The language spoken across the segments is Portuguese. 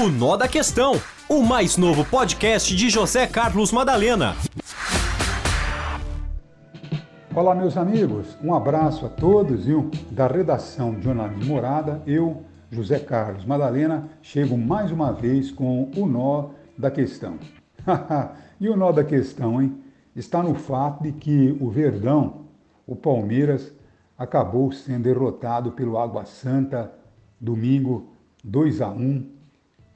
O Nó da Questão, o mais novo podcast de José Carlos Madalena. Olá, meus amigos, um abraço a todos, viu? Da redação de Jornalismo Morada, eu, José Carlos Madalena, chego mais uma vez com o nó da questão. e o nó da questão, hein? Está no fato de que o Verdão, o Palmeiras, acabou sendo derrotado pelo Água Santa domingo 2 a 1.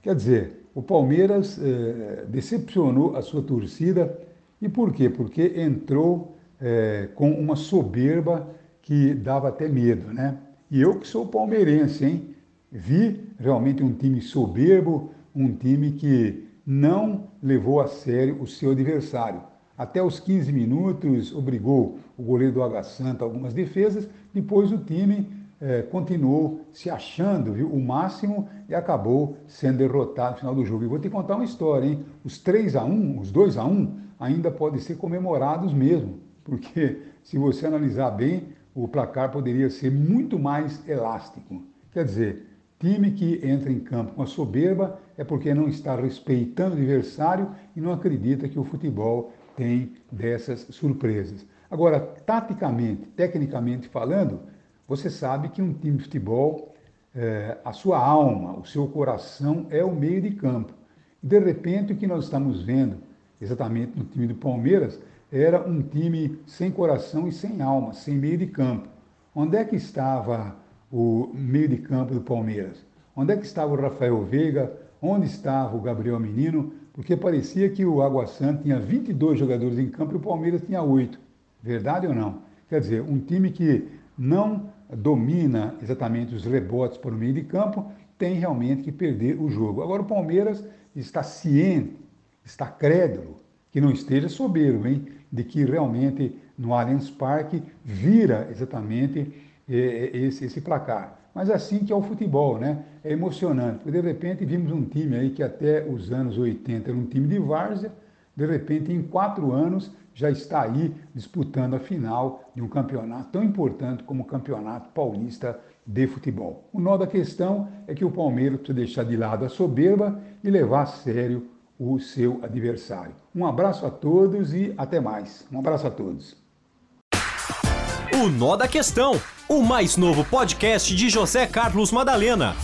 Quer dizer, o Palmeiras eh, decepcionou a sua torcida e por quê? Porque entrou eh, com uma soberba que dava até medo, né? E eu que sou palmeirense, hein? Vi realmente um time soberbo, um time que não levou a sério o seu adversário. Até os 15 minutos obrigou o goleiro do Água Santa algumas defesas, depois o time é, continuou se achando viu, o máximo e acabou sendo derrotado no final do jogo. E vou te contar uma história, hein? Os 3 a 1 os 2 a 1 ainda podem ser comemorados mesmo, porque se você analisar bem, o placar poderia ser muito mais elástico. Quer dizer, time que entra em campo com a soberba é porque não está respeitando o adversário e não acredita que o futebol tem dessas surpresas. Agora, taticamente, tecnicamente falando, você sabe que um time de futebol, é, a sua alma, o seu coração é o meio de campo. De repente o que nós estamos vendo, exatamente no time do Palmeiras, era um time sem coração e sem alma, sem meio de campo. Onde é que estava o meio de campo do Palmeiras? Onde é que estava o Rafael Veiga? Onde estava o Gabriel Menino? Porque parecia que o Água Santa tinha 22 jogadores em campo e o Palmeiras tinha 8. Verdade ou não? Quer dizer, um time que não domina exatamente os rebotes o meio de campo, tem realmente que perder o jogo. Agora o Palmeiras está ciente, está crédulo, que não esteja soberbo, hein? De que realmente no Allianz Parque vira exatamente eh, esse, esse placar. Mas assim que é o futebol, né? É emocionante. Porque de repente vimos um time aí que até os anos 80 era um time de várzea, de repente em quatro anos já está aí disputando a final de um campeonato tão importante como o Campeonato Paulista de Futebol. O nó da questão é que o Palmeiras precisa deixar de lado a soberba e levar a sério o seu adversário. Um abraço a todos e até mais. Um abraço a todos. O Nó da Questão, o mais novo podcast de José Carlos Madalena.